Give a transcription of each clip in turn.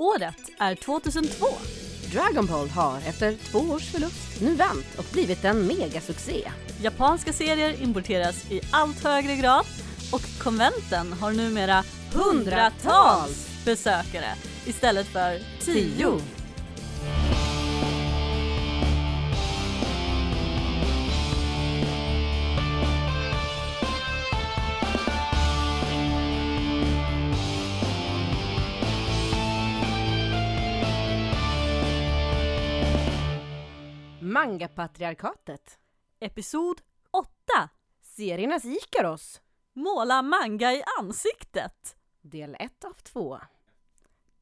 Året är 2002. Dragon Ball har efter två års förlust nu vänt och blivit en megasuccé. Japanska serier importeras i allt högre grad och konventen har numera hundratals besökare istället för tio. Mangapatriarkatet. Episod 8. Seriernas Ikaros. Måla manga i ansiktet. Del 1 av 2.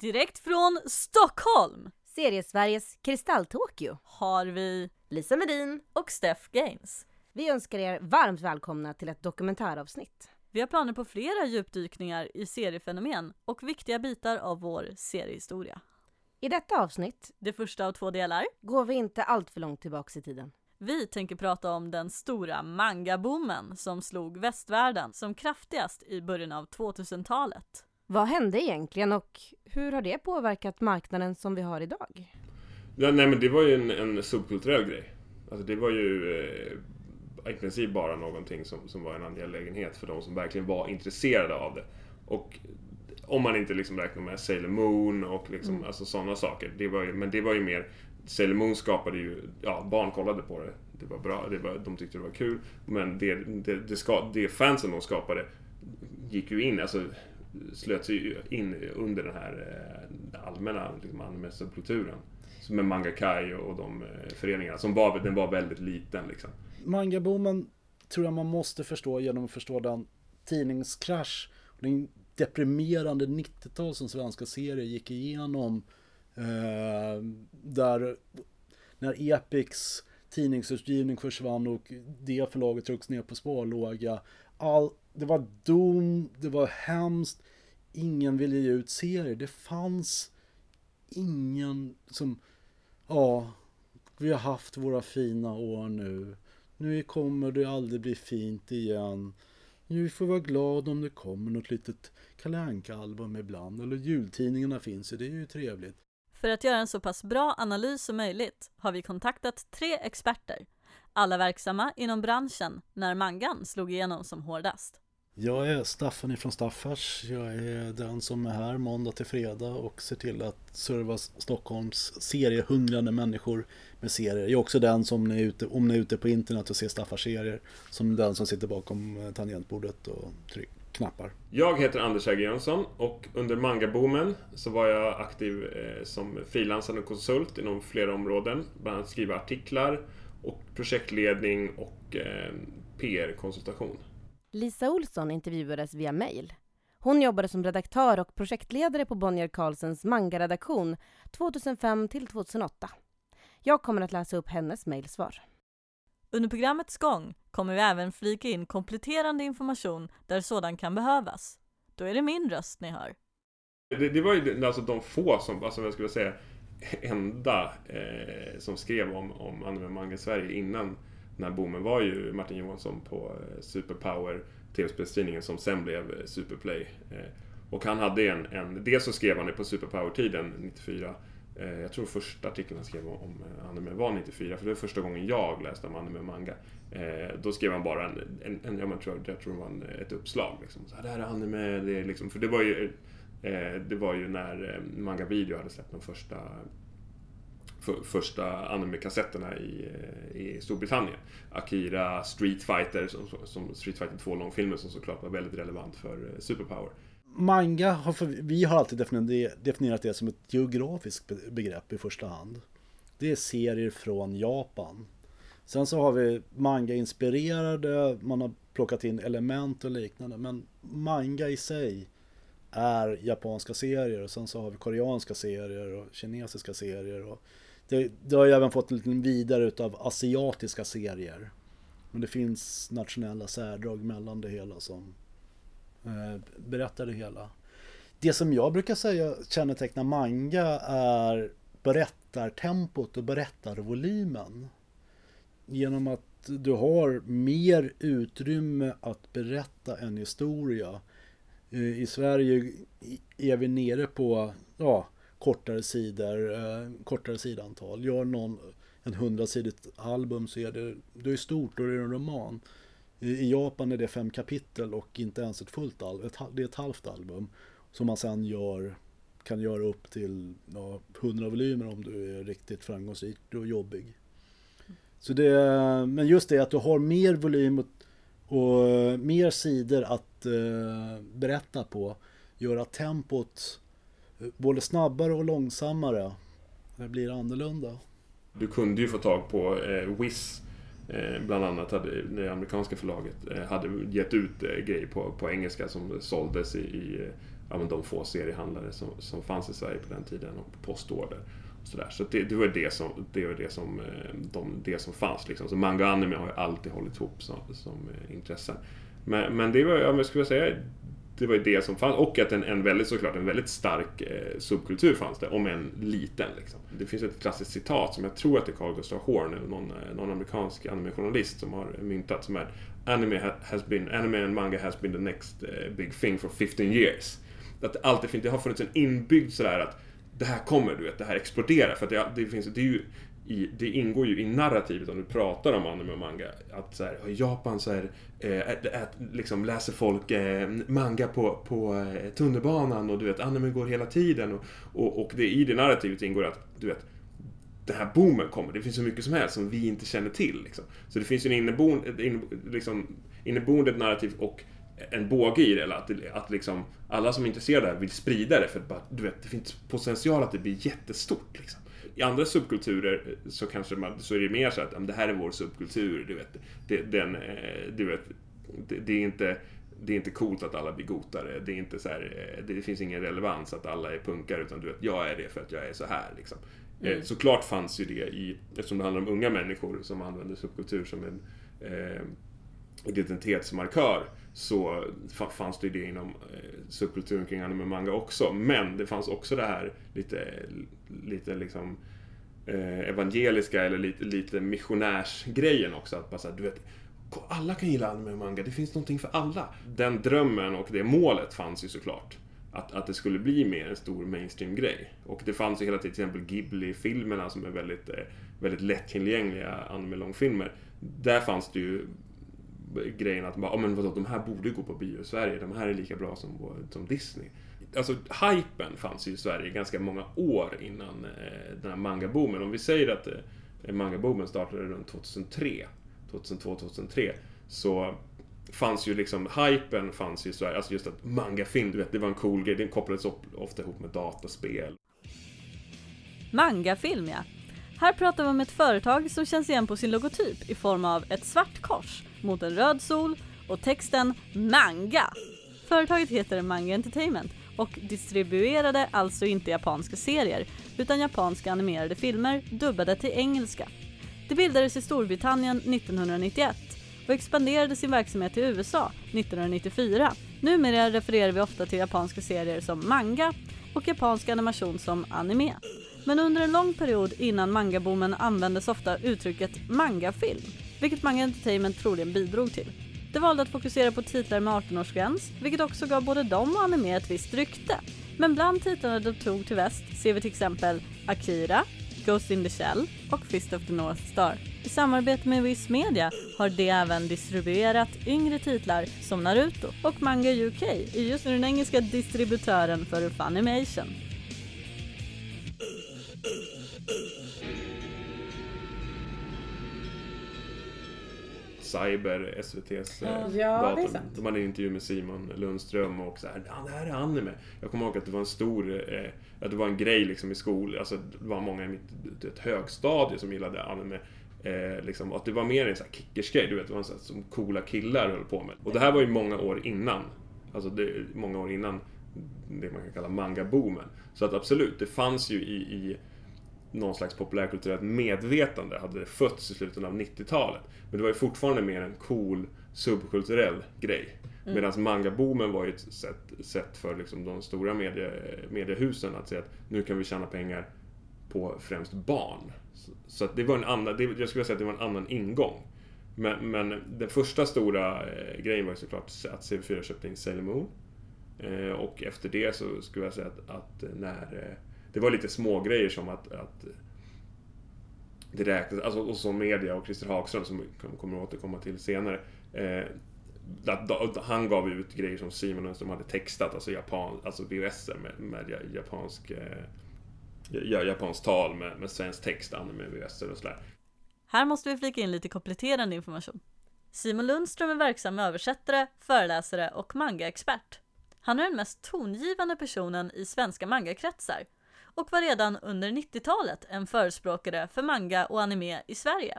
Direkt från Stockholm Seriesveriges Kristall-Tokyo. har vi Lisa Medin. och Steph Gaines. Vi önskar er varmt välkomna till ett dokumentäravsnitt. Vi har planer på flera djupdykningar i seriefenomen och viktiga bitar av vår seriehistoria. I detta avsnitt Det första av två delar. går vi inte allt för långt tillbaks i tiden. Vi tänker prata om den stora mangaboomen som slog västvärlden som kraftigast i början av 2000-talet. Vad hände egentligen och hur har det påverkat marknaden som vi har idag? Ja, nej men det var ju en, en subkulturell grej. Alltså det var ju eh, i princip bara någonting som, som var en angelägenhet för de som verkligen var intresserade av det. Och om man inte liksom räknar med Sailor Moon och liksom, alltså sådana saker. Det var ju, men det var ju mer, Sailor Moon skapade ju, ja barn kollade på det. Det var bra, det var, de tyckte det var kul. Men det, det, det, ska, det fansen de skapade gick ju in, alltså slöt sig ju in under den här eh, allmänna liksom, anime-subkulturen. Med Manga Kai och de eh, föreningarna. Som var, den var väldigt liten liksom. Mangaboomen tror jag man måste förstå genom att förstå den tidningskrasch och den deprimerande 90-tal som svenska serier gick igenom. Eh, där när Epics tidningsutgivning försvann och det förlaget drogs ner på sparlåga. All, det var dom, det var hemskt. Ingen ville ge ut serier. Det fanns ingen som, ja, vi har haft våra fina år nu. Nu kommer det aldrig bli fint igen. Nu får vi vara glada om det kommer något litet Kalle Anka-album ibland. Eller jultidningarna finns ju, det är ju trevligt. För att göra en så pass bra analys som möjligt har vi kontaktat tre experter. Alla verksamma inom branschen när mangan slog igenom som hårdast. Jag är Staffan ifrån Staffars. Jag är den som är här måndag till fredag och ser till att serva Stockholms seriehungrande människor med serier. Jag är också den som är ute, om ni är ute på internet och ser Staffars serier, som den som sitter bakom eh, tangentbordet och tryck, knappar. Jag heter Anders Hägg Jönsson och under mangaboomen så var jag aktiv eh, som frilansande konsult inom flera områden. Bland annat skriva artiklar och projektledning och eh, PR-konsultation. Lisa Olsson intervjuades via mail. Hon jobbade som redaktör och projektledare på Bonnier Carlsens manga-redaktion 2005 till 2008. Jag kommer att läsa upp hennes mejlsvar. Under programmets gång kommer vi även flika in kompletterande information där sådan kan behövas. Då är det min röst ni hör. Det, det var ju alltså de få som, alltså jag skulle säga enda eh, som skrev om, om anime manga i Sverige innan den här boomen var ju Martin Johansson på eh, Superpower, tv-spelstidningen som sen blev eh, Superplay. Eh, och han hade en, en, dels så skrev han det på Superpower-tiden 94 jag tror första artikeln han skrev om, anime var 94, för det var första gången jag läste om anime och manga. Då skrev han bara en, en, en jag, tror, jag tror det var en, ett uppslag. Liksom. Så här, det här är anime, det är liksom, för det var ju det var ju när Manga Video hade släppt de första för, första anime-kassetterna i, eh, i Storbritannien. Akira, Street Fighter, som, som Street Fighter 2 långfilmen som såklart var väldigt relevant för eh, Superpower. Manga, har för, vi har alltid definierat, det som ett geografiskt begrepp i första hand. Det är serier från Japan. Sen så har vi manga-inspirerade, man har plockat in element och liknande. Men manga i sig är japanska serier och sen så har vi koreanska serier och kinesiska serier. Och det, det har ju även fått en liten vidare utav asiatiska serier. Men det finns nationella särdrag mellan det hela som eh, berättar det hela. Det som jag brukar säga kännetecknar manga är berättartempot och berättarvolymen. Genom att du har mer utrymme att berätta en historia. Eh, I Sverige är vi nere på ja, kortare sidor, eh, kortare sidantal. Gör någon en hundrasidigt album så är det, det är stort, då är det en roman. I, I Japan är det fem kapitel och inte ens ett fullt album, ett, det är ett halvt album. Som man sen gör, kan göra upp till ja, 100 volymer om du är riktigt framgångsrik och jobbig. Så det, men just det att du har mer volym och, och eh, mer sidor att eh, berätta på gör att tempot både snabbare och långsammare det blir annorlunda. Du kunde ju få tag på eh, Wiz eh, Bland annat hade det amerikanska förlaget eh, hade gett ut eh, grejer på, på engelska som såldes i, i eh, ja, men de få seriehandlare som, som fanns i Sverige på den tiden och på postorder. Så, där. så det, det, var det som, det, var det som, eh, de, det som fanns. Liksom. Så manga och anime har ju alltid hållit ihop som, som eh, intressen. Men, men det var, ja, men skulle jag säga, det var ju det som fanns. Och att en, en väldigt, såklart, en väldigt stark eh, subkultur fanns det, om en liten. Liksom. Det finns ett klassiskt citat som jag tror att det är Carl Gustav Horn, eller någon, eh, någon amerikansk animejournalist som har myntat, som är Anime, has been, anime and manga has been the next eh, big thing for 15 years. Att det alltid finns, det har funnits en inbyggd sådär att det här kommer, du vet, det här exploderar. För att det, det finns, det är ju i, det ingår ju i narrativet om du pratar om anime och manga. Att så här, i Japan så här, eh, att, liksom läser folk eh, manga på, på eh, tunnelbanan och du vet, anime går hela tiden. Och, och, och det, i det narrativet ingår att, du vet, den här boomen kommer. Det finns så mycket som helst som vi inte känner till. Liksom. Så det finns ju en inneboende, inne, liksom, inneboende narrativ och en båge i det. Eller att, att liksom, alla som är intresserade här vill sprida det för att bara, du vet, det finns potential att det blir jättestort. Liksom. I andra subkulturer så kanske man, så är det mer så att det här är vår subkultur, du vet. Det, den, eh, du vet, det, det är inte det är inte coolt att alla blir gotare. Det, är inte så här, eh, det finns ingen relevans att alla är punkare, utan du vet, jag är det för att jag är så här. Liksom. Eh, mm. Såklart fanns ju det i, eftersom det handlar om unga människor som använder subkultur som en eh, identitetsmarkör, så fanns det ju det inom eh, subkulturen kring anime manga också. Men det fanns också det här lite, lite liksom eh, evangeliska eller lite, lite missionärsgrejen också. Att bara så här, du vet, alla kan gilla anime och manga, det finns någonting för alla. Den drömmen och det målet fanns ju såklart. Att, att det skulle bli mer en stor mainstream-grej. Och det fanns ju hela tiden till exempel Ghibli-filmerna som är väldigt, eh, väldigt lättillgängliga anime-långfilmer. Där fanns det ju grejen att bara, oh, men vadå, de här borde gå på bio i Sverige, de här är lika bra som, som Disney alltså hypen fanns ju i Sverige ganska många år innan eh, den här mangaboomen. Om vi säger att eh, mangaboomen startade runt 2003, 2002-2003, så fanns ju liksom, hypen fanns ju i Sverige, alltså just att mangafilm, du vet, det var en cool grej, den kopplades upp, ofta ihop med dataspel. Mangafilm ja. Här pratar vi om ett företag som känns igen på sin logotyp i form av ett svart kors mot en röd sol och texten MANGA. Företaget heter Manga Entertainment och distribuerade alltså inte japanska serier utan japanska animerade filmer dubbade till engelska. Det bildades i Storbritannien 1991 och expanderade sin verksamhet till USA 1994. Numera refererar vi ofta till japanska serier som manga och japansk animation som anime. Men under en lång period innan mangaboomen användes ofta uttrycket mangafilm, vilket Manga Entertainment troligen bidrog till. De valde att fokusera på titlar med 18-årsgräns, vilket också gav både dem och anime ett visst rykte. Men bland titlarna de tog till väst ser vi till exempel Akira, Ghost in the Shell och Fist of the North Star. I samarbete med Viss Media har de även distribuerat yngre titlar som Naruto och Manga UK är just nu den engelska distributören för Funimation. Cyber, SVT's ja, dator. De hade en intervju med Simon Lundström och så här, det här är anime. Jag kommer ihåg att det var en stor, eh, att det var en grej liksom i skolan, alltså det var många i mitt ett högstadie som gillade anime. Eh, liksom, att det var mer en sån här kickersgrej, du vet, det var en sån här, som coola killar höll på med. Och det här var ju många år innan, alltså det, många år innan det man kan kalla manga-boomen. Så att absolut, det fanns ju i, i någon slags populärkulturellt medvetande hade fötts i slutet av 90-talet. Men det var ju fortfarande mer en cool subkulturell grej. Mm. Medan mangaboomen var ju ett sätt, sätt för liksom de stora medie, mediehusen att säga att nu kan vi tjäna pengar på främst barn. Så, så att det var en annan, det, jag skulle säga att det var en annan ingång. Men, men den första stora eh, grejen var ju såklart att CV4 köpte in Sailor Moon. Eh, och efter det så skulle jag säga att, att när eh, det var lite små grejer som att, att det räknas, alltså och som media och Christer Hagström som kommer att återkomma till senare. Eh, att, han gav ut grejer som Simon Lundström hade textat, alltså, japan, alltså VHS med, med japansk, eh, japanskt tal med, med svensk text, anime VHS och sådär. Här måste vi flika in lite kompletterande information. Simon Lundström är verksam översättare, föreläsare och mangaexpert. Han är den mest tongivande personen i svenska mangakretsar och var redan under 90-talet en förespråkare för manga och anime i Sverige.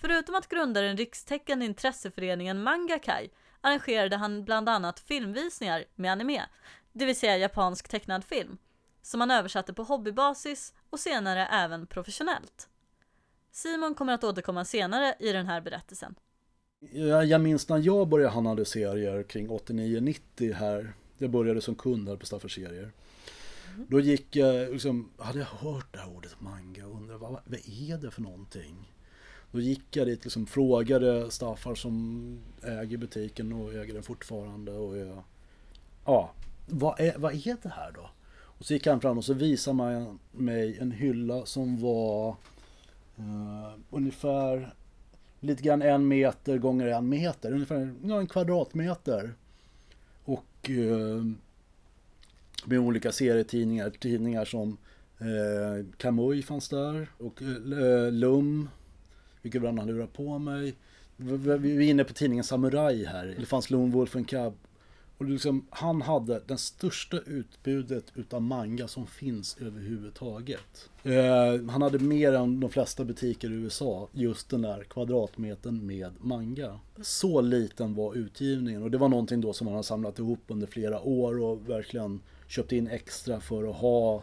Förutom att grunda den rikstäckande intresseföreningen Mangakai arrangerade han bland annat filmvisningar med anime, det vill säga japansk tecknad film, som han översatte på hobbybasis och senare även professionellt. Simon kommer att återkomma senare i den här berättelsen. Jag minns när jag började handla serier kring 89-90 här. Jag började som kund här på Staffers serier. Mm. Då gick jag, liksom, hade jag hört det här ordet manga och undrade vad, vad är det för någonting? Då gick jag dit liksom frågade Staffar som äger butiken och äger den fortfarande. Och jag, ja, vad är, vad är det här då? Och så gick han fram och så visade man mig en hylla som var uh, ungefär lite grann en meter gånger en meter. Ungefär ja, en kvadratmeter. Och uh, med olika serietidningar. Tidningar som eh, Kamui fanns där och eh, Lum vilket ibland han lurar på mig. Vi är inne på tidningen Samurai här. Det fanns Lone Wolf and Cub. Och liksom, han hade det största utbudet utav manga som finns överhuvudtaget. Eh, han hade mer än de flesta butiker i USA, just den där kvadratmetern med manga. Så liten var utgivningen och det var någonting då som han har samlat ihop under flera år och verkligen köpte in extra för att ha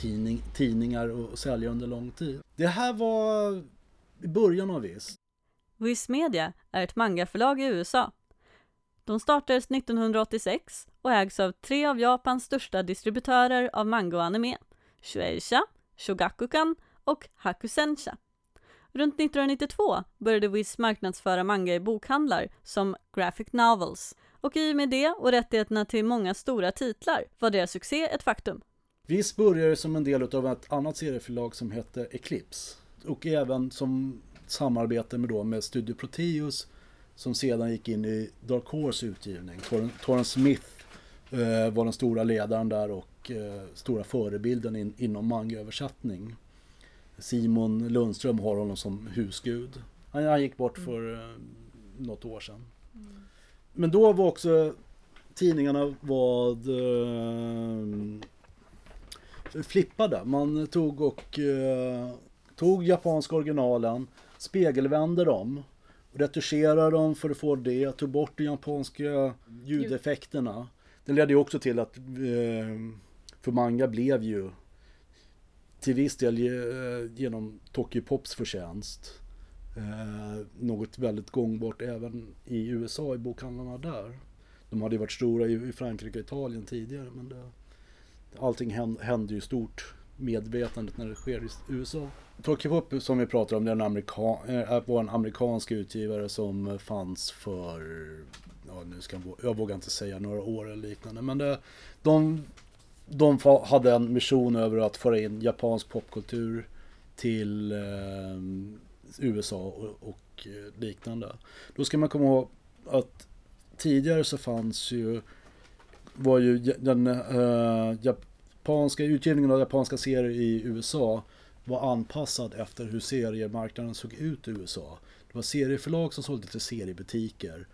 tidning, tidningar och sälja under lång tid. Det här var i början av Viz. Viz Media är ett mangaförlag i USA. De startades 1986 och ägs av tre av Japans största distributörer av manga och anime, Shueisha, Shogakukan och Hakusensha. Runt 1992 började Wiz marknadsföra manga i bokhandlar som Graphic Novels och i och med det och rättigheterna till många stora titlar var deras succé ett faktum. Viz började som en del av ett annat serieförlag som hette Eclipse och även som samarbete med, då, med Studio Proteus som sedan gick in i Dark Horse utgivning. Torren Smith eh, var den stora ledaren där och eh, stora förebilden in, inom mangaöversättning. Simon Lundström har honom som husgud. Han, han gick bort för eh, något år sedan. Mm. Men då var också tidningarna vad eh, flippade. Man tog och eh, tog japanska originalen, spegelvände dem, retuscherade dem för att få det, tog bort de japanska ljudeffekterna. Det ledde ju också till att, eh, för manga blev ju till viss del eh, genom Tokyo Pops förtjänst eh, något väldigt gångbart även i USA i bokhandlarna där. De hade ju varit stora i Frankrike och Italien tidigare men det, allting händer ju stort medvetandet när det sker i USA. Tokyo Pop som vi pratar om, det är en amerika eh, var en amerikansk utgivare som fanns för, ja, nu ska jag, jag vågar inte säga några år eller liknande, men det, de, de hade en mission över att föra in japansk popkultur till eh, USA och, och, eh, liknande. Då ska man komma ihåg att tidigare så fanns ju, var ju den eh, japanska utgivningen av japanska serier i USA var anpassad efter hur seriemarknaden såg ut i USA. Det var serieförlag som sålde till seriebutiker.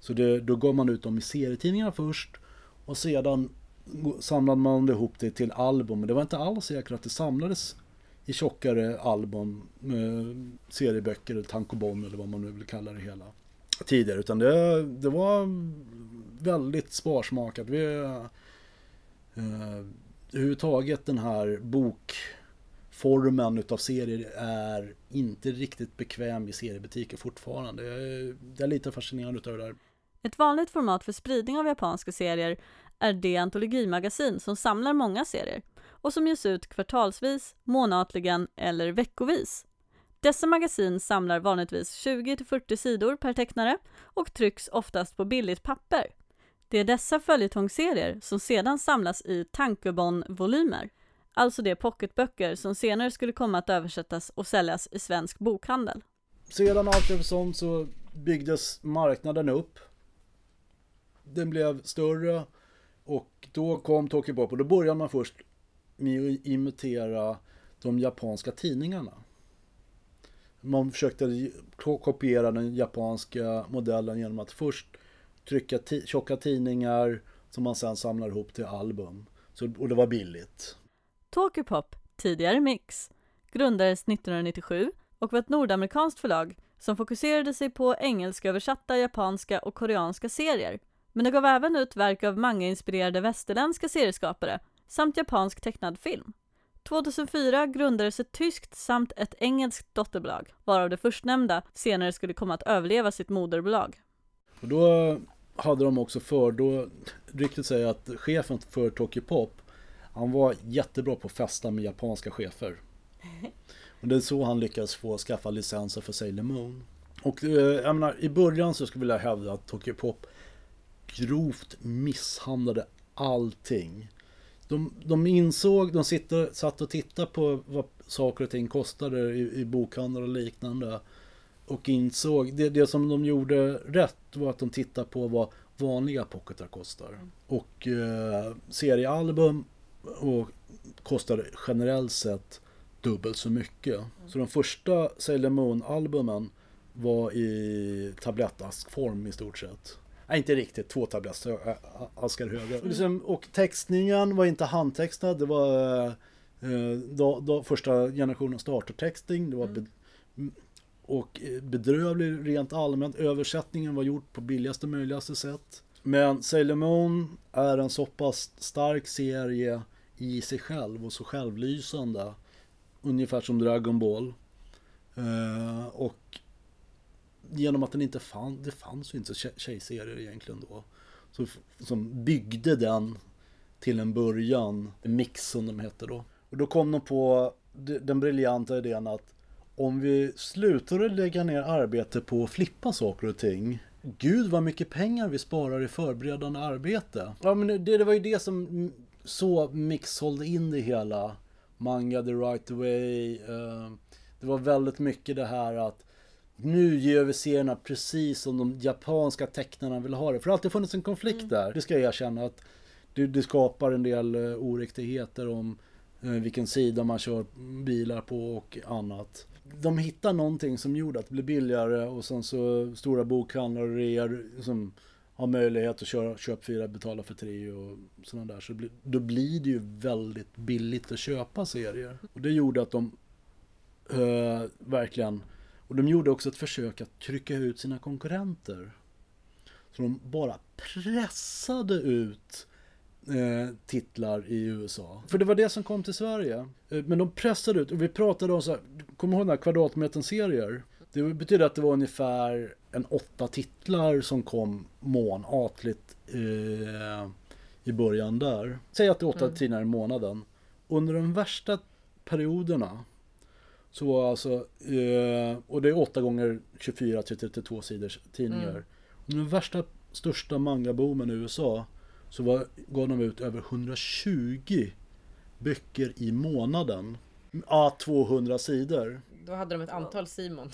Så det, då gav man ut dem i serietidningar först och sedan samlade man ihop det till album. Men det var inte alls säkert att det samlades i tjockare album, eh, serieböcker eller tankobon eller vad man nu vill kalla det hela. Tidigare, utan det, det var väldigt sparsmakat. Vi, eh, överhuvudtaget den här bokformen utav serier är inte riktigt bekväm i seriebutiker fortfarande. Jag är, jag är lite fascinerad utav det där. Ett vanligt format för spridning av japanska serier är det antologimagasin som samlar många serier och som ges ut kvartalsvis, månatligen eller veckovis. Dessa magasin samlar vanligtvis 20-40 sidor per tecknare och trycks oftast på billigt papper. Det är dessa följetongsserier som sedan samlas i tankebon-volymer. alltså de pocketböcker som senare skulle komma att översättas och säljas i svensk bokhandel. Sedan allt eftersom så byggdes marknaden upp. Den blev större och då kom Tokyopop och då började man först med att imitera de japanska tidningarna. Man försökte kopiera den japanska modellen genom att först trycka tjocka tidningar som man sen samlar ihop till album. Så, och det var billigt. Tokyopop, tidigare Mix, grundades 1997 och var ett nordamerikanskt förlag som fokuserade sig på engelsköversatta japanska och koreanska serier. Men det gav även ut verk av manga-inspirerade västerländska serieskapare samt japansk tecknad film. 2004 grundades ett tyskt samt ett engelskt dotterbolag, varav det förstnämnda senare skulle komma att överleva sitt moderbolag. Och då hade de också för, då ryktet säger att chefen för Tokyopop, han var jättebra på att festa med japanska chefer. Och det är så han lyckades få skaffa licenser för Sailor Moon. Och eh, jag menar, i början så skulle jag vilja hävda att Tokyopop grovt misshandlade allting. De, de insåg, de sitter, satt och tittade på vad saker och ting kostade i, i bokhandlar och liknande. Och insåg, det, det som de gjorde rätt var att de tittade på vad vanliga pocketar kostar. Mm. Och eh, seriealbum och kostar generellt sett dubbelt så mycket. Mm. Så de första Sailor Moon-albumen var i tablettaskform i stort sett. Nej, inte riktigt. Två tablettaskar höga. Mm. Och textningen var inte handtextad. Det var eh, då, då första generationens startertexting. Det var mm. be, och bedrövlig rent allmänt. Översättningen var gjord på billigaste möjligaste sätt. Men Sailor Moon är en så pass stark serie i sig själv och så självlysande. Ungefär som Dragon Ball. Uh, och genom att den inte fanns, det fanns ju inte tjejserier egentligen då. Så, som byggde den till en början, Mix som de hette då. Och då kom de på den briljanta idén att om vi slutar att lägga ner arbete på att flippa saker och ting Gud vad mycket pengar vi sparar i förberedande arbete. Ja men det, det var ju det som så Mix sålde in det hela. Manga the right way. Eh, det var väldigt mycket det här att nu gör vi serierna precis som de japanska tecknarna vill ha det. För det har alltid funnits en konflikt mm. där. Det ska jag erkänna att det, det skapar en del uh, oriktigheter om uh, vilken sida man kör bilar på och annat de hittade någonting som gjorde att det blev billigare och sen så stora bokhandlar och reor som har möjlighet att köra köp fyra, betala för tre och sådana där. Så då blir det ju väldigt billigt att köpa serier. Och det gjorde att de uh, verkligen, och de gjorde också ett försök att trycka ut sina konkurrenter. Så de bara pressade ut eh, titlar i USA. För det var det som kom till Sverige. Eh, men de pressade ut, och vi pratade om så här, kommer du ihåg den här kvadratmetern-serier? Det betyder att det var ungefär en åtta titlar som kom månatligt eh, i början där. Säg att det är åtta mm. tidningar i månaden. Under de värsta perioderna så var alltså, eh, och det är åtta gånger 24 till 32 sidors tidningar. Mm. Under den värsta, största mangaboomen i USA så var, gav de ut över 120 böcker i månaden. Ja, 200 sidor. Då hade de ett antal Simon.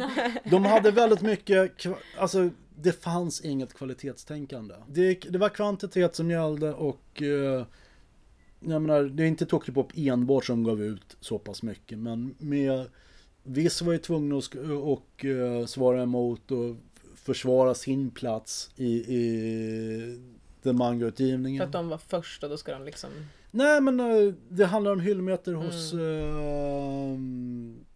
de hade väldigt mycket, alltså det fanns inget kvalitetstänkande. Det, det var kvantitet som gällde och eh, jag menar, det är inte Tokyopop enbart som gav ut så pass mycket, men med Viss var ju tvungna att och, uh, svara emot och försvara sin plats i, i den mangautgivningen. För att de var först och då ska de liksom... Nej men uh, det handlar om hyllmeter mm. hos... Uh,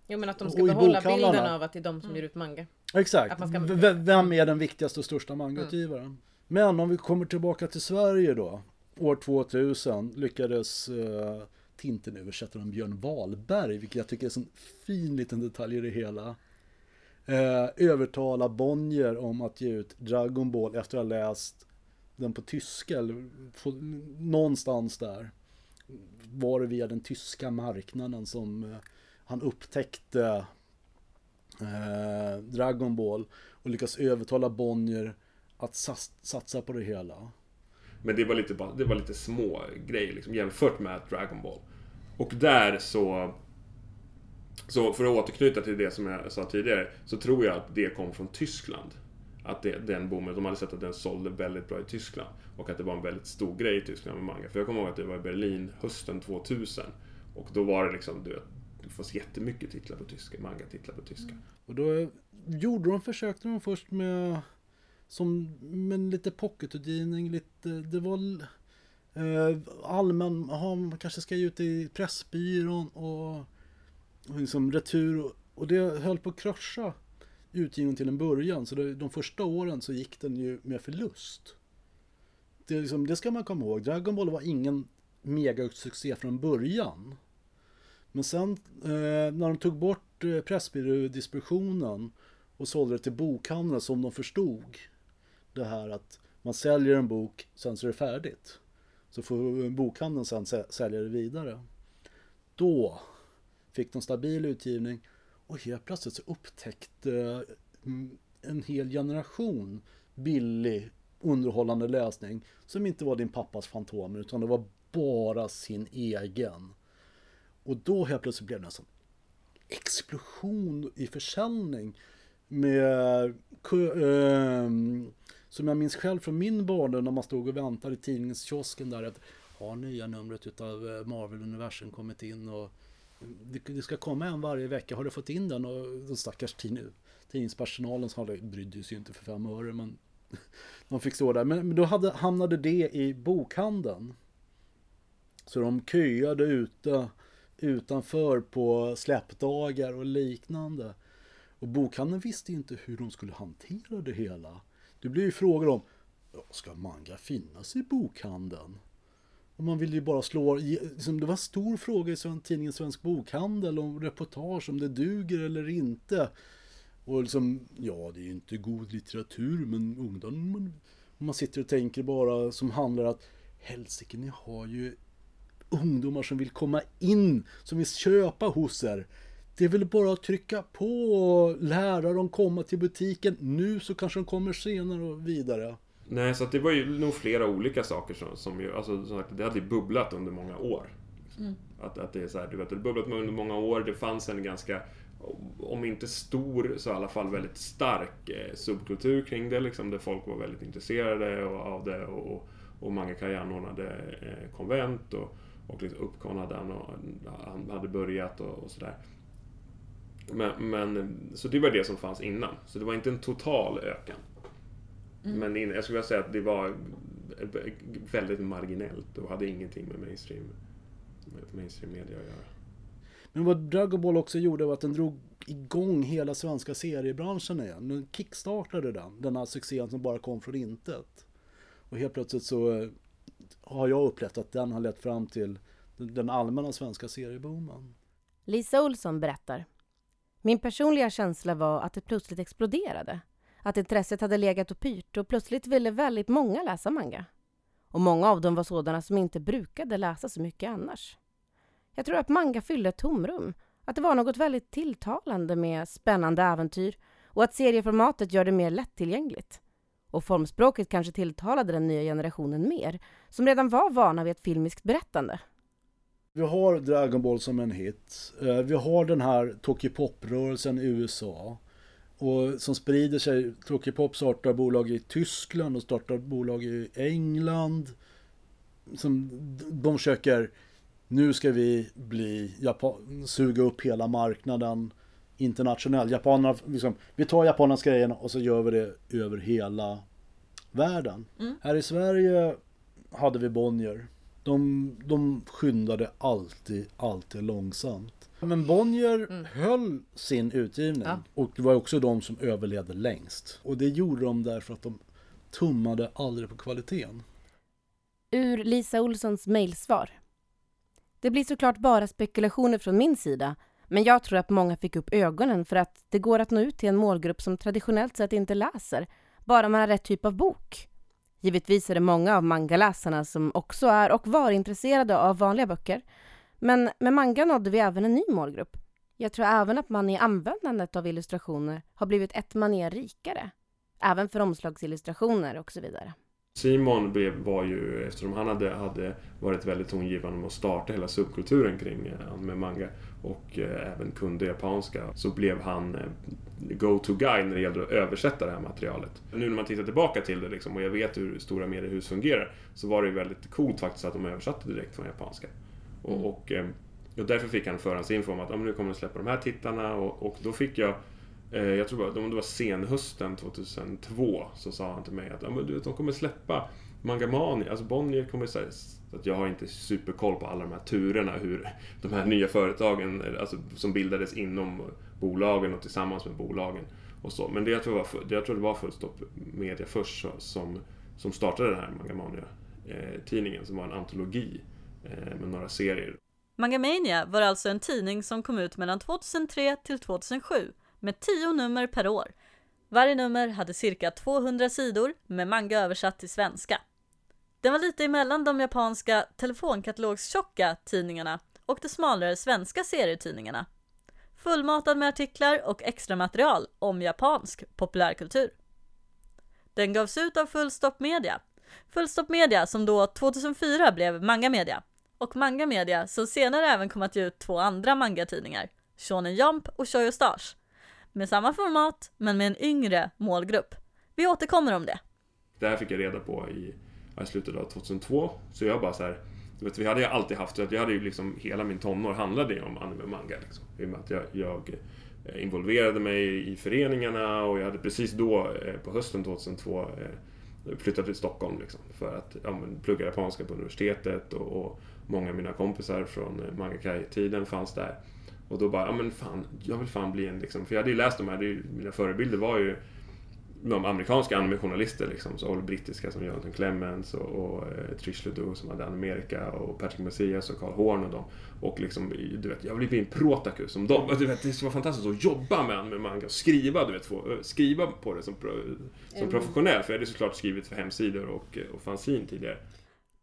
jo men att de ska behålla bilden av att det är de som mm. ger ut manga. Exakt. Ska... Vem är den viktigaste och största mangautgivaren? Mm. Men om vi kommer tillbaka till Sverige då. År 2000 lyckades uh, Tintin översätta den Björn Wahlberg, vilket jag tycker är en sån fin liten detalj i det hela. Uh, övertala Bonnier om att ge ut Dragon Ball efter att ha läst den på tyska eller på, någonstans där. Var det via den tyska marknaden som eh, han upptäckte eh, Dragon Ball och lyckas övertala Bonnier att satsa på det hela. Men det var lite, det var lite små grejer liksom, jämfört med Dragon Ball. Och där så... Så för att återknyta till det som jag sa tidigare, så tror jag att det kom från Tyskland. Att det, den boomen, de hade sett att den sålde väldigt bra i Tyskland. Och att det var en väldigt stor grej i Tyskland med manga. För jag kommer ihåg att det var i Berlin hösten 2000. Och då var det liksom, du vet, det fanns jättemycket titlar på tyska, manga-titlar på tyska. Och då gjorde de, försökte de först med som men lite pocketutgivning, lite, det var eh, allmän, aha, man kanske ska ge ut i Pressbyrån och, och liksom retur och, och det höll på att krascha utgivningen till en början. Så det, de första åren så gick den ju med förlust. Det, liksom, det ska man komma ihåg. Dragon Ball var ingen megasuccé från början. Men sen eh, när de tog bort eh, Pressbyrådistributionen och sålde det till bokhandeln som de förstod det här att man säljer en bok, sen så är det färdigt. Så får bokhandeln sen sälja det vidare. Då fick de stabil utgivning och helt plötsligt så upptäckte mm, en hel generation billig underhållande läsning som inte var din pappas Fantomer utan det var bara sin egen. Och då helt plötsligt blev det en sån explosion i försäljning med eh, som jag minns själv från min barndom när man stod och väntade i tidningskiosken där att har nya numret utav eh, Marvel-universum kommit in och det, ska komma en varje vecka. Har du fått in den? Och de stackars tidningspersonalen som hade, brydde sig inte för fem öre men de fick stå där. Men, då hade, hamnade det i bokhandeln. Så de köade ute utanför på släppdagar och liknande. Och bokhandeln visste inte hur de skulle hantera det hela. Det blir ju frågor om, ska manga finnas i bokhandeln? Och man vill ju bara slå, liksom, det var stor fråga i tidningen Svensk Bokhandel om reportage om det duger eller inte. Och liksom, ja det är ju inte god litteratur men ungdomar, man sitter och tänker bara som handlar att helsike ni har ju ungdomar som vill komma in, som vill köpa hos er. Det är väl bara att trycka på och lära dem komma till butiken nu så kanske de kommer senare och vidare. Nej, så det var ju nog flera olika saker som, som ju, alltså som sagt, det hade ju bubblat under många år. Mm. Att, att det är så här, du vet, det bubblat under många år, det fanns en ganska, om inte stor, så i alla fall väldigt stark eh, subkultur kring det liksom, där folk var väldigt intresserade av det och, och Mangaka anordnade eh, konvent och, och liksom Uppcon hade, han hade börjat och, och sådär. Men, men, så det var det som fanns innan. Så det var inte en total öken. Mm. Men in, jag skulle vilja säga att det var väldigt marginellt och hade ingenting med mainstream, med mainstream media att göra. Men vad Dragon Ball också gjorde var att den drog igång hela svenska seriebranschen igen. Den kickstartade den, den här succén som bara kom från intet. Och helt plötsligt så eh, har jag upplevt att den har lett fram till den allmänna svenska serieboomen. Lisa Olsson berättar. Min personliga känsla var att det plötsligt exploderade. Att intresset hade legat och pyrt och plötsligt ville väldigt många läsa manga. Och många av dem var sådana som inte brukade läsa så mycket annars. Jag tror att manga fyllde ett tomrum. Att det var något väldigt tilltalande med spännande äventyr och att serieformatet gör det mer lättillgängligt. Och formspråket kanske tilltalade den nya generationen mer, som redan var vana vid ett filmiskt berättande. Vi har Dragon Ball som en hit. Eh, vi har den här Tokyo-pop-rörelsen i USA. Och som sprider sig. Tokyo-pop startar bolag i Tyskland och startar bolag i England. Som, de försöker, nu ska vi bli Japan, suga upp hela marknaden internationellt. Japanerna, liksom, vi tar japanernas grejerna och så gör vi det över hela världen. Mm. Här i Sverige hade vi Bonnier. De, de skyndade alltid, alltid långsamt. Men Bonnier mm. höll sin utgivning ja. och det var också de som överlevde längst. Och det gjorde de därför att de tummade aldrig på kvaliteten. Ur Lisa Olssons mejlsvar. Det blir såklart bara spekulationer från min sida, men jag tror att många fick upp ögonen för att det går att nå ut till en målgrupp som traditionellt sett inte läser, bara man har rätt typ av bok. Givetvis är det många av mangaläsarna som också är och var intresserade av vanliga böcker. Men med manga nådde vi även en ny målgrupp. Jag tror även att man i användandet av illustrationer har blivit ett manér rikare. Även för omslagsillustrationer och så vidare. Simon blev, var ju, eftersom han hade, hade varit väldigt tongivande med att starta hela subkulturen kring eh, anime manga och eh, även kunde japanska, så blev han eh, go-to-guy när det gällde att översätta det här materialet. Nu när man tittar tillbaka till det liksom, och jag vet hur stora mediehus fungerar, så var det ju väldigt coolt faktiskt att de översatte direkt från japanska. Och, Mm. och, eh, och därför fick han förhandsinfo om att ah, nu kommer de släppa de här tittarna och, och då fick jag Eh, jag tror bara, om det var senhösten 2002 så sa han till mig att ah, men du vet, de kommer släppa Mangamani, alltså Bonnier kommer säga att jag har inte superkoll på alla de här turerna hur de här nya företagen alltså, som bildades inom bolagen och tillsammans med bolagen och så. Men det jag tror, var, jag tror det var Fullstopp Media först så- som, som startade den här Mangamania-tidningen eh, som var en antologi eh, med några serier. Mangamania var alltså en tidning som kom ut mellan 2003 till 2007 med 10 nummer per år. Varje nummer hade cirka 200 sidor med manga översatt till svenska. Den var lite emellan de japanska telefonkatalogstjocka tidningarna och de smalare svenska serietidningarna. Fullmatad med artiklar och extra material om japansk populärkultur. Den gavs ut av Fullstopp Media. Fullstopp Media som då 2004 blev Manga Media och Manga Media som senare även kom att ge ut två andra mangatidningar, Shonen Jump och Shoyo Stars. Med samma format, men med en yngre målgrupp. Vi återkommer om det. Det här fick jag reda på i, i slutet av 2002. Så jag bara så här, du vet, vi hade ju alltid haft, jag hade ju liksom, hela min tonår handlade ju om anime och manga. Liksom. I och med att jag, jag eh, involverade mig i föreningarna och jag hade precis då, eh, på hösten 2002, eh, flyttat till Stockholm liksom, för att ja, men, plugga japanska på universitetet och, och många av mina kompisar från Mangakai-tiden fanns där. Och då bara, ja men fan, jag vill fan bli en liksom, för jag hade ju läst de här, ju, mina förebilder var ju de amerikanska animejournalister liksom, så, och brittiska som Jonathan Clemens och, och eh, Trish Ledoux som hade Amerika och Patrick Messias och Carl Horn och dem. Och liksom, du vet, jag vill bli en protaku som dem. Och Du vet, det vara fantastiskt att jobba med anime manga och skriva, du vet, få, eh, skriva på det som, som Mm. professionell. För jag hade såklart skrivit för hemsidor och, eh, och fanzine tidigare.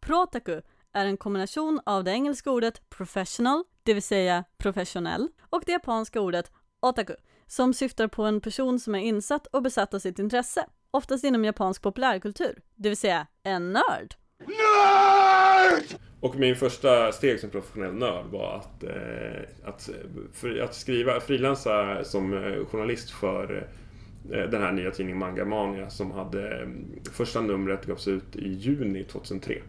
Protaku är en kombination av det engelska ordet professional, det vill säga professionell, och det japanska ordet otaku, som syftar på en person som är insatt och besatt av sitt intresse, oftast inom japansk populärkultur, det vill säga en nörd. Och min första steg som professionell nörd var att, eh, att, för, att skriva, frilansa som eh, journalist för eh, den här nya tidningen Manga Mania som hade eh, första numret gavs ut i juni 2003.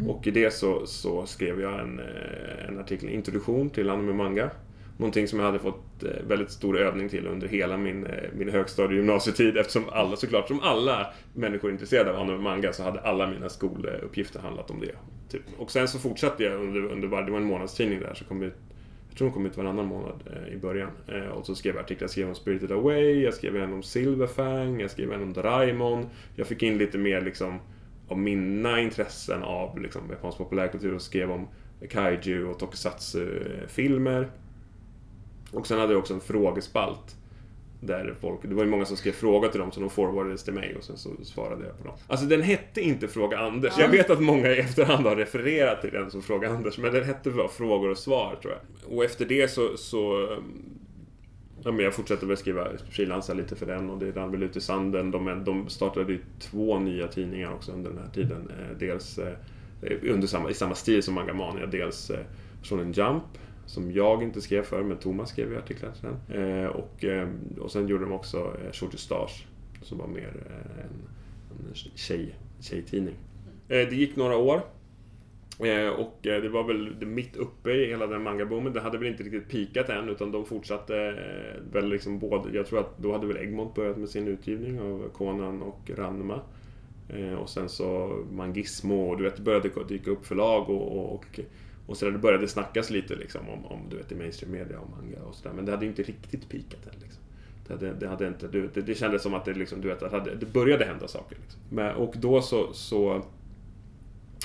Mm. Och i det så, så skrev jag en, eh, en artikel, introduktion till anime manga. Någonting som jag hade fått eh, väldigt stor övning till under hela min, eh, min högstadie och gymnasietid eftersom alla, såklart som alla människor intresserade av anime manga så hade alla mina skoluppgifter handlat om det. Typ. Och sen så fortsatte jag under, under det var en månadstidning där, så kom ut, jag tror de kom ut varannan månad eh, i början. Eh, och så skrev jag artiklar, jag skrev om Spirited Away, jag skrev en om Silverfang, jag skrev en om Doraemon. Jag fick in lite mer liksom av mina intressen av liksom, japansk populärkultur och skrev om kaiju och tokusatsu-filmer. Och sen hade jag också en frågespalt. Där folk, det var ju många som skrev frågor till dem så de forwardades till mig och sen så svarade jag på dem. Alltså den hette inte Fråga Anders. Jag vet att många i efterhand har refererat till den som Fråga Anders men den hette bara Frågor och svar tror jag. Och efter det så, så Ja, men jag fortsatte väl skriva, frilansa lite för den och det rann väl ut i sanden. De, de startade ju två nya tidningar också under den här tiden. Eh, dels eh, under samma, i samma stil som Mangamania. Dels eh, Shonen Jump, som jag inte skrev för, men Thomas skrev ju artiklar till den. Eh, och, och sen gjorde de också Shorty Stars, som var mer en, en tjej, tjejtidning. Det gick några år. Eh, och eh, det var väl mitt uppe i hela den mangaboomen. Det hade väl inte riktigt pikat än utan de fortsatte eh, väl liksom både, jag tror att då hade väl Egmont börjat med sin utgivning av Conan och Ranma. Och sen så Mangismo och du vet det började dyka upp förlag och, och, och, och det började snackas lite liksom om, om du vet i mainstream media och manga och sådär men det hade inte riktigt pikat än liksom. Det, hade, det, hade inte, det, det kändes som att det, liksom, du vet, det, hade, det började hända saker. Liksom. Men, och då så, så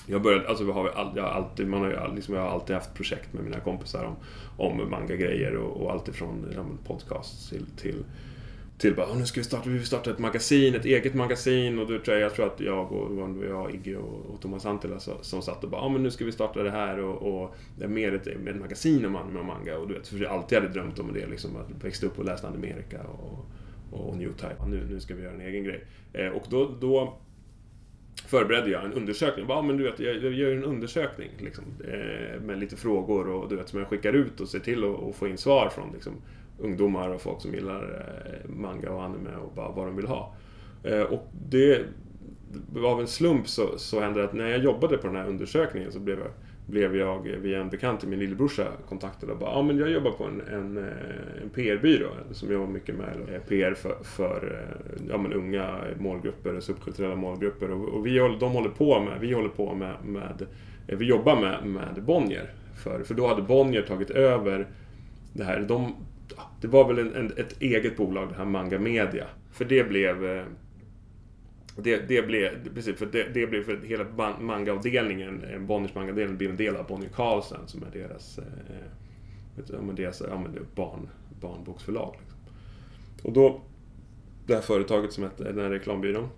jag började, alltså vi har, jag har alltid, man har ju liksom, jag har alltid haft projekt med mina kompisar om, om manga-grejer och, och allt ifrån ja, podcasts till, till, till bara, nu ska vi starta, vi vill starta ett magasin, ett eget magasin och då tror jag, jag tror att jag och, det jag, Iggy och, och Thomas Antila som, som satt och bara, ja men nu ska vi starta det här och, och det är mer ett, ett magasin om anime och manga och du vet, för jag alltid hade drömt om det liksom, att växte upp och läste Amerika och, och New Type. Nu, nu ska vi göra en egen grej. Eh, och då, då förberedde jag en undersökning. Ja, men du vet, jag, jag gör en undersökning liksom, eh, med lite frågor och du vet, som jag skickar ut och ser till att få in svar från liksom, ungdomar och folk som gillar eh, manga och anime och bara vad de vill ha. Eh, och det, av en slump så, så hände det att när jag jobbade på den här undersökningen så blev jag blev jag via en bekant till min lillebrorsa kontaktad och bara ja men jag jobbar på en, en, eh, en PR-byrå som jobbar mycket med PR för, för eh, ja, men unga målgrupper, subkulturella målgrupper och, och vi, de håller på med, vi håller på med, med eh, vi jobbar med, med Bonnier. För, för då hade Bonnier tagit över det här. De, det var väl en, en, ett eget bolag, det här Manga Media. För det blev det, det blev, precis, för det, det blev för hela mangaavdelningen, eh, Bonniers mangaavdelning blev en del av Bonnier Carlsen som är deras, eh, deras ja, men barn, barnboksförlag. Liksom. Och då, det här företaget som hette, den här reklambyrån,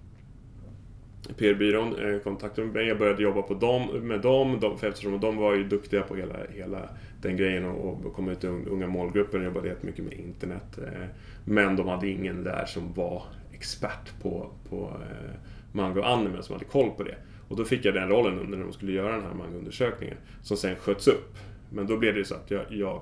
PR-byrån eh, kontaktade mig. Jag började jobba på dem, med dem, de, för eftersom de var ju duktiga på hela, hela den grejen och, och kom ut till unga målgrupper. Jag jobbade jättemycket med internet. Eh, men de hade ingen där som var expert på, på eh, manga och anime som hade koll på det. Och då fick jag den rollen under när de skulle göra den här manga-undersökningen som sen sköts upp. Men då blev det så att jag, jag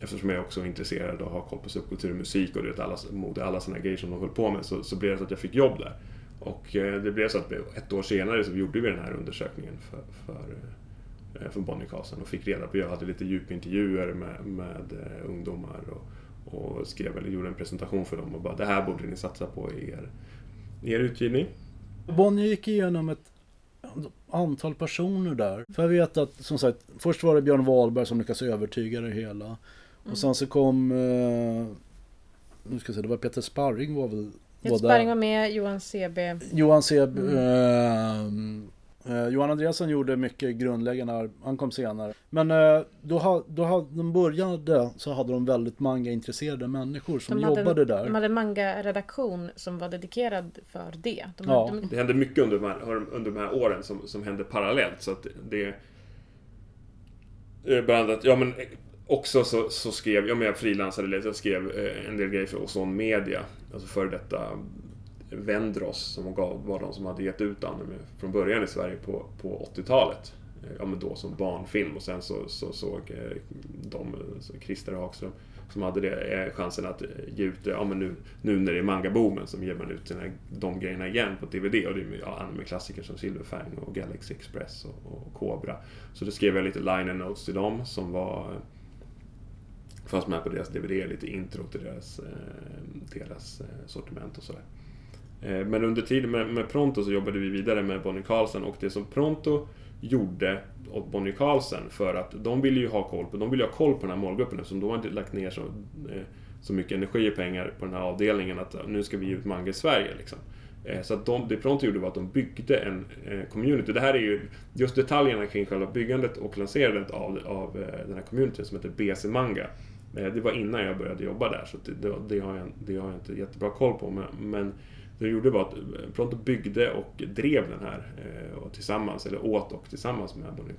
eftersom jag också är intresserad och har koll på subkultur och musik och du vet alla mode, alla sådana grejer som de höll på med så, så blev det så att jag fick jobb där. Och eh, det blev så att ett år senare så gjorde vi den här undersökningen för, för, eh, för Bonniercasen och fick reda på, jag hade lite djupintervjuer med, med eh, ungdomar och, och skrev eller gjorde en presentation för dem och bara det här borde ni satsa på i er, i er utgivning. Bonnier gick igenom ett antal personer där. För jag vet att som sagt, först var det Björn Wahlberg som lyckades övertyga det hela. Mm. Och sen så kom, eh, nu ska jag säga, det var Peter Sparring var väl Peter Sparring var med, Johan CB. Johan CB, mm. eh, Eh, Johan Andreasson gjorde mycket grundläggande, han kom senare. Men eh, då, ha, då hade de började så hade de väldigt manga-intresserade människor som de jobbade hade, där. De hade manga-redaktion som var dedikerad för det. De ja. hade, Det hände mycket under de här, under de här åren som, som hände parallellt. Så att det... Bland annat, ja men också så, så skrev, ja men jag frilansade lite, jag skrev eh, en del grejer för Ozon Media. Alltså för detta Vendros som var de som hade gett ut anime från början i Sverige på, på 80-talet. Eh, ja men då som barnfilm och sen så, så såg eh, de, de, Christer Hagström, som hade det, eh, chansen att ge ut det, ja men nu, nu när det är mangaboomen som ger man ut sina, de grejerna igen på DVD och det är ja, anime-klassiker som Silverfang och Galaxy Express och, och Cobra. Så då skrev jag lite liner notes till dem som var fanns med på deras DVD, lite intro till deras, deras sortiment och sådär. Eh, men under tiden med, med, Pronto så jobbade vi vidare med Bonnie Carlsen och det som Pronto gjorde åt Bonnie Carlsen för att de ville ju ha koll på, de ville ha koll på den här målgruppen eftersom de hade lagt ner så, eh, så mycket energi och pengar på den här avdelningen att nu ska vi ge ut manga i Sverige. Liksom. Eh, så att de, det Pronto gjorde var att de byggde en community. Det här är ju just detaljerna kring själva byggandet och lanserandet av, av den här communityn som heter BC Manga. Det var innan jag började jobba där så det, det, har, jag, det har jag inte jättebra koll på. Men, men det de gjorde var att eh, Pronto byggde och drev den här eh, och tillsammans, eller åt och tillsammans med Bonnier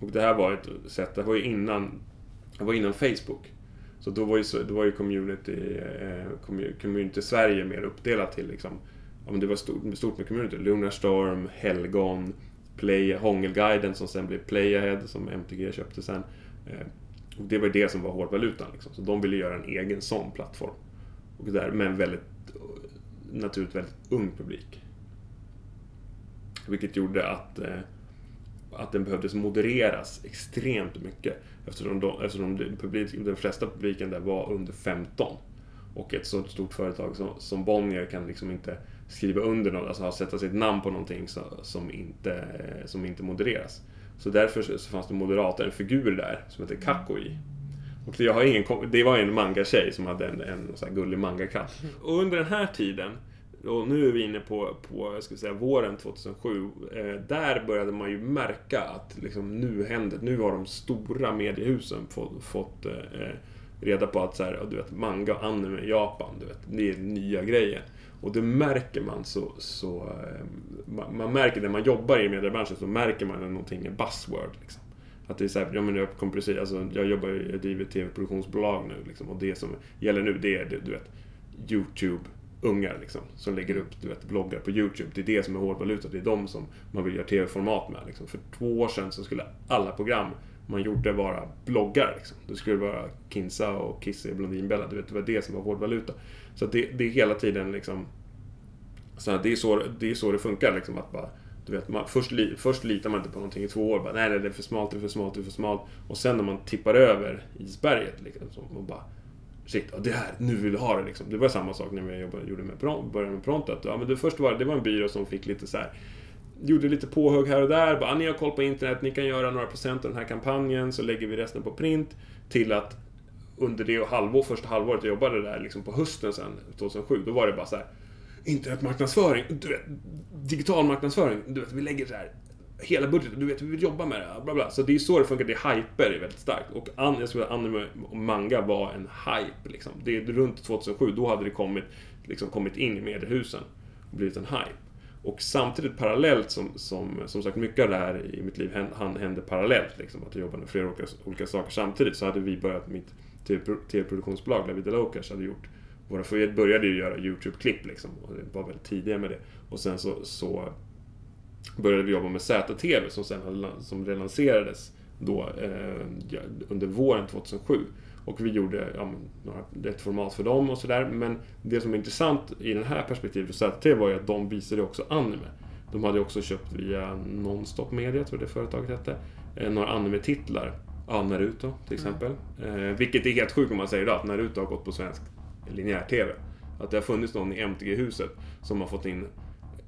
Och det här var ett sätt, det var ju innan, det var innan Facebook. Så då var ju, då var ju community, eh, community Sverige mer uppdelat till liksom, ja men det var stort, stort med community. Lunarstorm, Helgon, Play, Hångelguiden som sen blev Playahead som MTG köpte sen. Eh, och det var det som var hårdvalutan liksom. Så de ville göra en egen sån plattform. Och där, men väldigt naturligt väldigt ung publik. Vilket gjorde att, eh, att den behövdes modereras extremt mycket eftersom, de, eftersom de, publik, den flesta publiken där var under 15. Och ett så stort företag som, som Bonnier kan liksom inte skriva under något, alltså sätta sitt namn på någonting så, som, inte, som inte modereras. Så därför så fanns det moderater, en figur där som heter Kakoi. Och jag har ingen, det var en manga-tjej som hade en, en så här gullig manga-katt. Och under den här tiden, och nu är vi inne på, på jag ska säga, våren 2007, eh, där började man ju märka att liksom, nu händer Nu har de stora mediehusen fått, fått eh, eh reda på att så här, du vet, manga och anime i Japan, du vet, det är nya grejer. Och det märker man så... så eh, man, man, märker när man jobbar i mediebranschen så märker man när någonting är buzzword. Liksom. Att det är såhär, ja men jag kommer precis, alltså jag jobbar ju, jag driver tv-produktionsbolag nu liksom, och det som gäller nu det är, du vet, YouTube ungar liksom, som lägger upp du vet, bloggar på YouTube. Det är det som är hårdvaluta. Det är de som man vill göra TV-format med. Liksom. För två år sedan så skulle alla program man gjorde vara bloggar. Liksom. Det skulle vara Kinsa och Kisse Blondinbella. Du vet, det var det som var hårdvaluta. Så det, det är hela tiden liksom... Så det, är så, det är så det funkar. Liksom, att bara, du vet, man, först, li, först litar man inte på någonting i två år. Bara, nej, det är för smalt, det är för smalt, det är för smalt. Och sen när man tippar över isberget liksom, så man bara shit, det här, nu vill jag ha det liksom. Det var samma sak när jag jobbade, gjorde med, började med Pronto. Ja, men det först var det var en byrå som fick lite så här, gjorde lite påhugg här och där. Bara, ah, ni har koll på internet, ni kan göra några procent av den här kampanjen, så lägger vi resten på print. Till att under det halvår, första halvåret jag jobbade där, liksom på hösten sen, 2007, då var det bara så här, internetmarknadsföring, du vet, digital marknadsföring, du vet, vi lägger så här hela budgeten, du vet, vi vill jobba med det, bla bla. Så det är ju så det funkar, det är hyper är väldigt starkt. Och an, jag skulle säga anime och manga var en hype liksom. Det är runt 2007, då hade det kommit, liksom, kommit in i mediehusen och blivit en hype. Och samtidigt parallellt som, som, som sagt mycket av det här i mitt liv hände, hände parallellt. Liksom, att jag jobbade med flera olika, olika saker samtidigt. Så hade vi börjat mitt tv-produktionsbolag, La Vida Locas, hade gjort våra, för vi började ju göra YouTube-klipp liksom. Och det var väldigt tidiga med det. Och sen så, så började vi jobba med ZTV som sen som relanserades då eh, under våren 2007. Och vi gjorde ja, några, ett format för dem och sådär. Men det som är intressant i den här perspektivet för ZTV var ju att de visade också anime. De hade också köpt via Nonstop Media, tror jag det företaget hette, eh, några anime-titlar. Ja, Naruto till exempel. Mm. Eh, vilket är helt sjukt om man säger idag, att Naruto har gått på svensk linjär-TV. Att det har funnits någon i MTG-huset som har fått in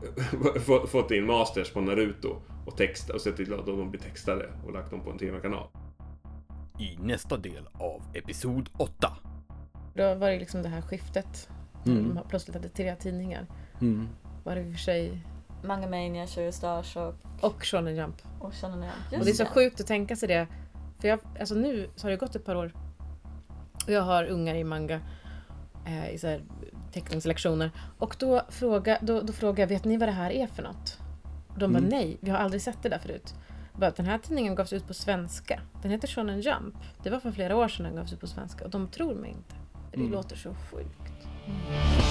fått in masters på Naruto och, text, och sett till att de blir textade och lagt dem på en TV-kanal. I nästa del av Episod 8. Då var det liksom det här skiftet. Mm. De plötsligt hade tre tidningar. Mm. Var det i och för sig Manga Mania, Shoyo Stars och... Och Shonen Jump. Och Shonen Jump. och det är så sjukt att tänka sig det. För jag, alltså nu så har det gått ett par år. Och jag har ungar i manga. Eh, I så här teckningslektioner. Och då, fråga, då, då frågade jag, vet ni vad det här är för något? De mm. bara, nej, vi har aldrig sett det där förut. Bara, den här tidningen gavs ut på svenska. Den heter Shonen Jump. Det var för flera år sedan den gavs ut på svenska och de tror mig inte. Det mm. låter så sjukt. Mm.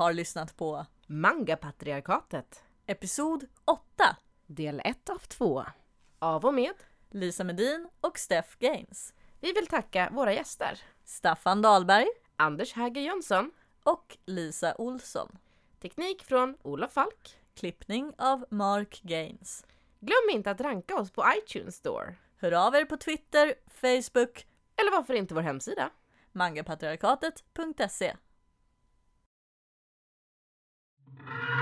Har lyssnat på Manga-patriarkatet. Episod 8. Del 1 av 2. Av och med Lisa Medin och Steff Gaines. Vi vill tacka våra gäster. Staffan Dahlberg. Anders Häger Jönsson. Och Lisa Olsson. Teknik från Olof Falk. Klippning av Mark Gaines. Glöm inte att ranka oss på iTunes Store. Hör av er på Twitter, Facebook eller varför inte vår hemsida? mangapatriarkatet.se Thank you.